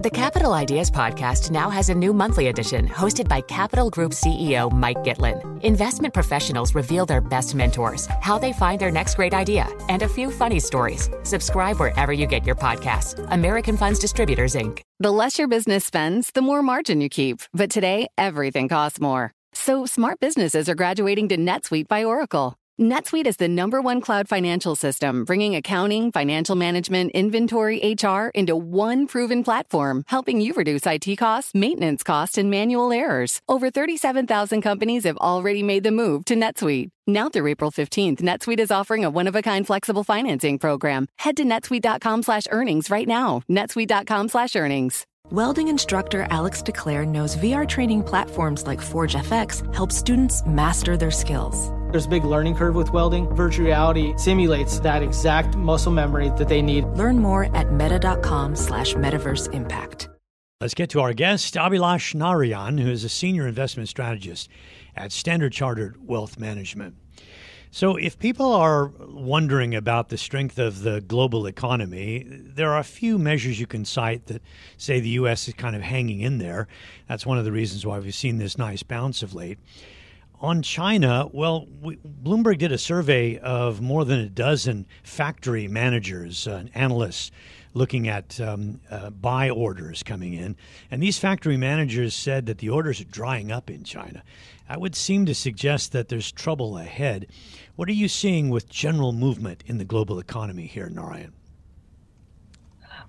The Capital Ideas Podcast now has a new monthly edition hosted by Capital Group CEO Mike Gitlin. Investment professionals reveal their best mentors, how they find their next great idea, and a few funny stories. Subscribe wherever you get your podcasts. American Funds Distributors, Inc. The less your business spends, the more margin you keep. But today, everything costs more. So smart businesses are graduating to NetSuite by Oracle. NetSuite is the number one cloud financial system, bringing accounting, financial management, inventory, HR into one proven platform, helping you reduce IT costs, maintenance costs, and manual errors. Over 37,000 companies have already made the move to NetSuite. Now through April 15th, NetSuite is offering a one-of-a-kind flexible financing program. Head to netsuite.com slash earnings right now. netsuite.com slash earnings. Welding instructor Alex DeClaire knows VR training platforms like Forge FX help students master their skills. There's a big learning curve with welding. Virtual reality simulates that exact muscle memory that they need. Learn more at meta.com slash metaverse impact. Let's get to our guest, Abhilash Narayan, who is a senior investment strategist at Standard Chartered Wealth Management. So, if people are wondering about the strength of the global economy, there are a few measures you can cite that say the U.S. is kind of hanging in there. That's one of the reasons why we've seen this nice bounce of late. On China, well, we, Bloomberg did a survey of more than a dozen factory managers uh, and analysts looking at um, uh, buy orders coming in. And these factory managers said that the orders are drying up in China. That would seem to suggest that there's trouble ahead. What are you seeing with general movement in the global economy here, Narayan?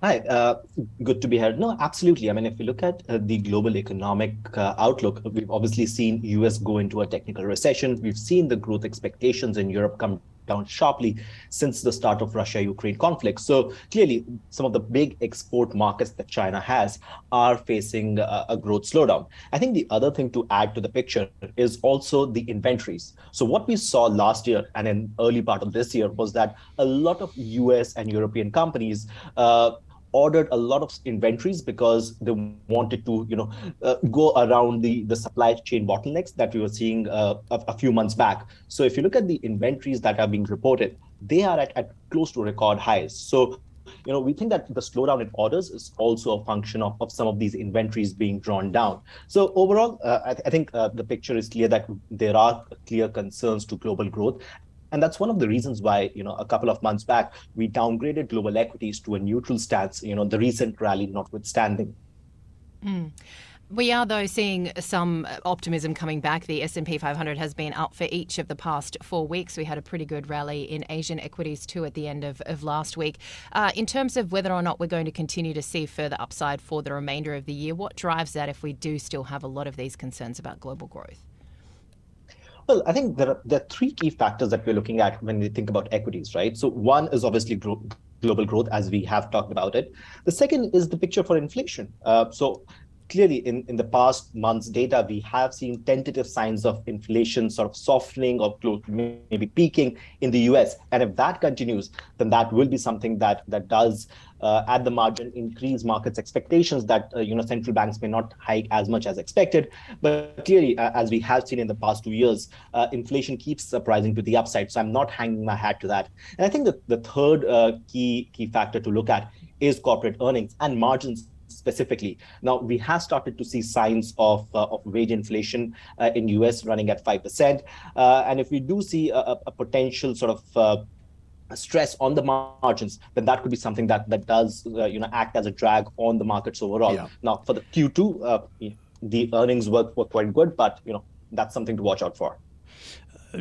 Hi, uh, good to be here. No, absolutely. I mean, if you look at uh, the global economic uh, outlook, we've obviously seen US go into a technical recession. We've seen the growth expectations in Europe come down sharply since the start of Russia-Ukraine conflict. So clearly, some of the big export markets that China has are facing a, a growth slowdown. I think the other thing to add to the picture is also the inventories. So what we saw last year and in early part of this year was that a lot of US and European companies uh, ordered a lot of inventories because they wanted to you know uh, go around the the supply chain bottlenecks that we were seeing uh, a, a, few months back. So if you look at the inventories that are being reported they are at, at close to record highs. So you know we think that the slowdown in orders is also a function of, of some of these inventories being drawn down. So overall uh, I, th- I, think uh, the picture is clear that there are clear concerns to global growth and that's one of the reasons why, you know, a couple of months back, we downgraded global equities to a neutral stance, you know, the recent rally notwithstanding. Mm. We are, though, seeing some optimism coming back. The S&P 500 has been up for each of the past four weeks. We had a pretty good rally in Asian equities too at the end of, of last week. Uh, in terms of whether or not we're going to continue to see further upside for the remainder of the year, what drives that if we do still have a lot of these concerns about global growth? Well, I think there are, there are three key factors that we're looking at when we think about equities, right? So one is obviously global growth, as we have talked about it. The second is the picture for inflation. Uh, so clearly in, in the past months data, we have seen tentative signs of inflation sort of softening or maybe peaking in the US. And if that continues, then that will be something that that does uh, at the margin increase markets expectations that uh, you know central banks may not hike as much as expected. But clearly, uh, as we have seen in the past two years, uh, inflation keeps surprising to the upside. So I'm not hanging my hat to that. And I think that the third uh, key key factor to look at is corporate earnings and margins specifically. Now we have started to see signs of, uh, of wage inflation uh, in US running at 5%. Uh, and if we do see a, a potential sort of uh, stress on the margins, then that could be something that that does uh, you know act as a drag on the markets overall. Yeah. Now for the Q2, uh, the earnings were, were quite good, but you know that's something to watch out for.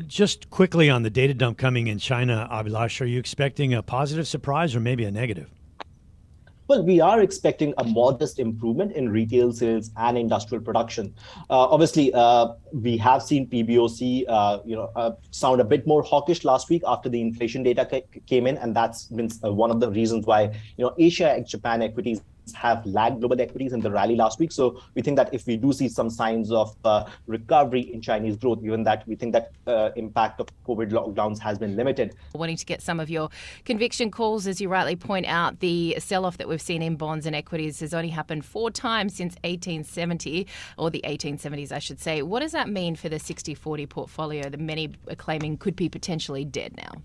Just quickly on the data dump coming in China, Abhilash, are you expecting a positive surprise or maybe a negative? Well, we are expecting a modest improvement in retail sales and industrial production. Uh, obviously, uh, we have seen PBOC, uh, you know, sound a bit more hawkish last week after the inflation data ca- came in, and that's been one of the reasons why you know Asia and Japan equities have lagged global equities in the rally last week. So we think that if we do see some signs of uh, recovery in Chinese growth, given that we think that uh, impact of COVID lockdowns has been limited. Wanting to get some of your conviction calls, as you rightly point out, the sell-off that we've seen in bonds and equities has only happened four times since 1870, or the 1870s, I should say. What does that mean for the 60-40 portfolio that many are claiming could be potentially dead now?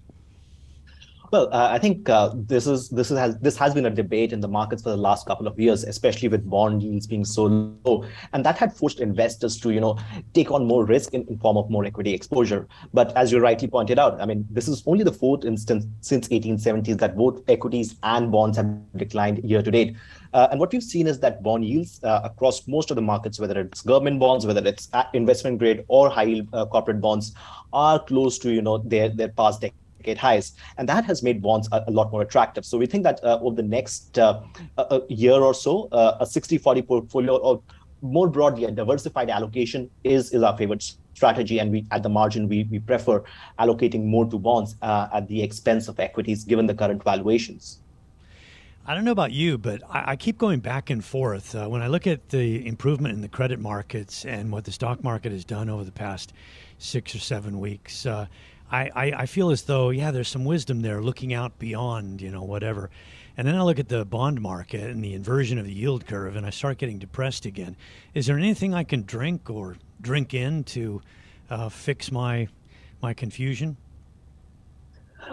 Well, uh, I think uh, this is this is has this has been a debate in the markets for the last couple of years, especially with bond yields being so low, and that had forced investors to you know take on more risk in, in form of more equity exposure. But as you rightly pointed out, I mean this is only the fourth instance since 1870s that both equities and bonds have declined year to date. Uh, and what we've seen is that bond yields uh, across most of the markets, whether it's government bonds, whether it's investment grade or high yield uh, corporate bonds, are close to you know their their past decade decade highs. And that has made bonds a, a lot more attractive. So we think that uh, over the next uh, a, year or so, uh, a 60 40 portfolio or more broadly, a diversified allocation is, is our favorite strategy. And we, at the margin, we, we prefer allocating more to bonds uh, at the expense of equities, given the current valuations. I don't know about you, but I, I keep going back and forth. Uh, when I look at the improvement in the credit markets and what the stock market has done over the past six or seven weeks, uh, I, I, I feel as though, yeah, there's some wisdom there looking out beyond, you know, whatever. And then I look at the bond market and the inversion of the yield curve, and I start getting depressed again. Is there anything I can drink or drink in to uh, fix my my confusion?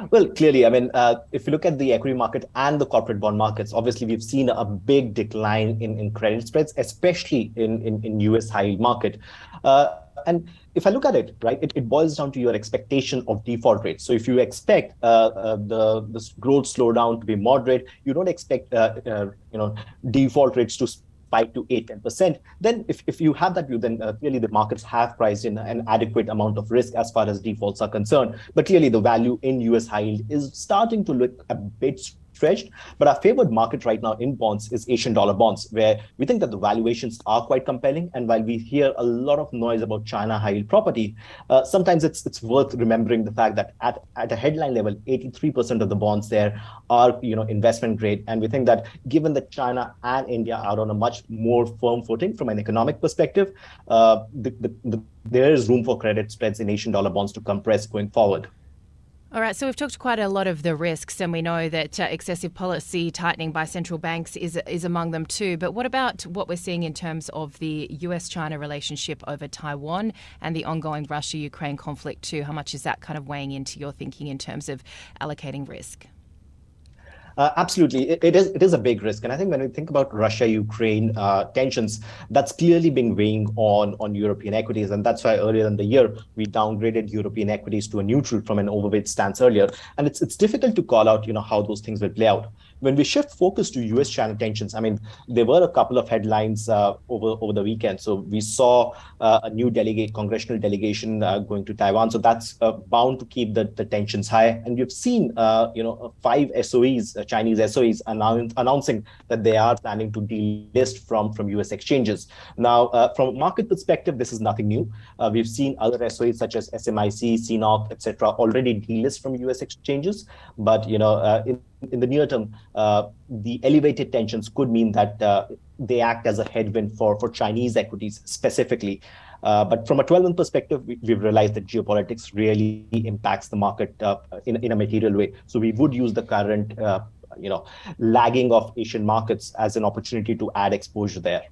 Well, clearly, I mean, uh, if you look at the equity market and the corporate bond markets, obviously we've seen a big decline in, in credit spreads, especially in, in, in US high yield market. Uh, and if I look at it, right, it, it boils down to your expectation of default rates. So if you expect uh, uh, the the growth slowdown to be moderate, you don't expect uh, uh you know default rates to spike to 8 10%. Then if, if you have that view, then uh, clearly the markets have priced in an adequate amount of risk as far as defaults are concerned. But clearly the value in US high yield is starting to look a bit stretched. But our favored market right now in bonds is Asian dollar bonds, where we think that the valuations are quite compelling. And while we hear a lot of noise about China high yield property, uh, sometimes it's it's worth remembering the fact that at, at a headline level, 83% of the bonds there are you know investment grade. And we think that given that China and India are on a much more firm footing from an economic perspective, uh, the, the, the, there is room for credit spreads in Asian dollar bonds to compress going forward. All right, so we've talked quite a lot of the risks, and we know that uh, excessive policy tightening by central banks is is among them too. But what about what we're seeing in terms of the U.S.-China relationship over Taiwan and the ongoing Russia-Ukraine conflict too? How much is that kind of weighing into your thinking in terms of allocating risk? Uh, absolutely, it, it is. It is a big risk, and I think when we think about Russia-Ukraine uh, tensions, that's clearly been weighing on on European equities, and that's why earlier in the year we downgraded European equities to a neutral from an overweight stance earlier. And it's it's difficult to call out, you know, how those things will play out when we shift focus to U.S. China tensions, I mean, there were a couple of headlines uh, over over the weekend. So we saw uh, a new delegate, congressional delegation uh, going to Taiwan. So that's uh, bound to keep the, the tensions high. And we've seen, you know, five SOEs, uh, Chinese SOEs, announce, announcing that they are planning to delist from from U.S. exchanges. Now, from a market perspective, this is nothing new. we've seen other SOEs such as SMIC, CNOOC, etc., already delist from U.S. exchanges. But you know, in in the near term, uh, the elevated tensions could mean that uh, they act as a headwind for, for Chinese equities specifically. Uh, but from a 12 month perspective, we, have realized that geopolitics really impacts the market uh, in, in a material way. So we would use the current, uh, you know, lagging of Asian markets as an opportunity to add exposure there.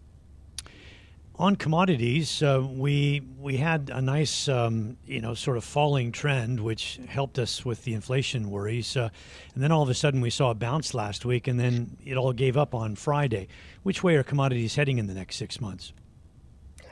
On commodities, uh, we we had a nice, um, you know, sort of falling trend, which helped us with the inflation worries. Uh, and then all of a sudden, we saw a bounce last week, and then it all gave up on Friday. Which way are commodities heading in the next six months?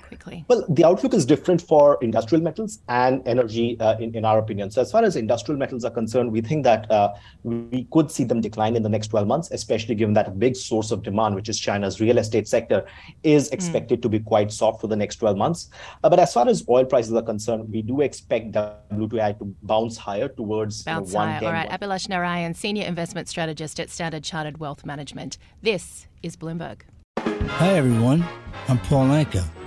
Quickly? Well, the outlook is different for industrial metals and energy, uh, in, in our opinion. So, as far as industrial metals are concerned, we think that uh, we could see them decline in the next 12 months, especially given that a big source of demand, which is China's real estate sector, is hmm. expected mm. to be quite soft for the next 12 months. Uh, but as far as oil prices are concerned, we do expect the WTI to bounce higher towards bounce you know, higher. All right, Abhilash Narayan, Senior Investment Strategist at Standard Chartered Wealth Management. This is Bloomberg. Hi, everyone. I'm Paul Anka.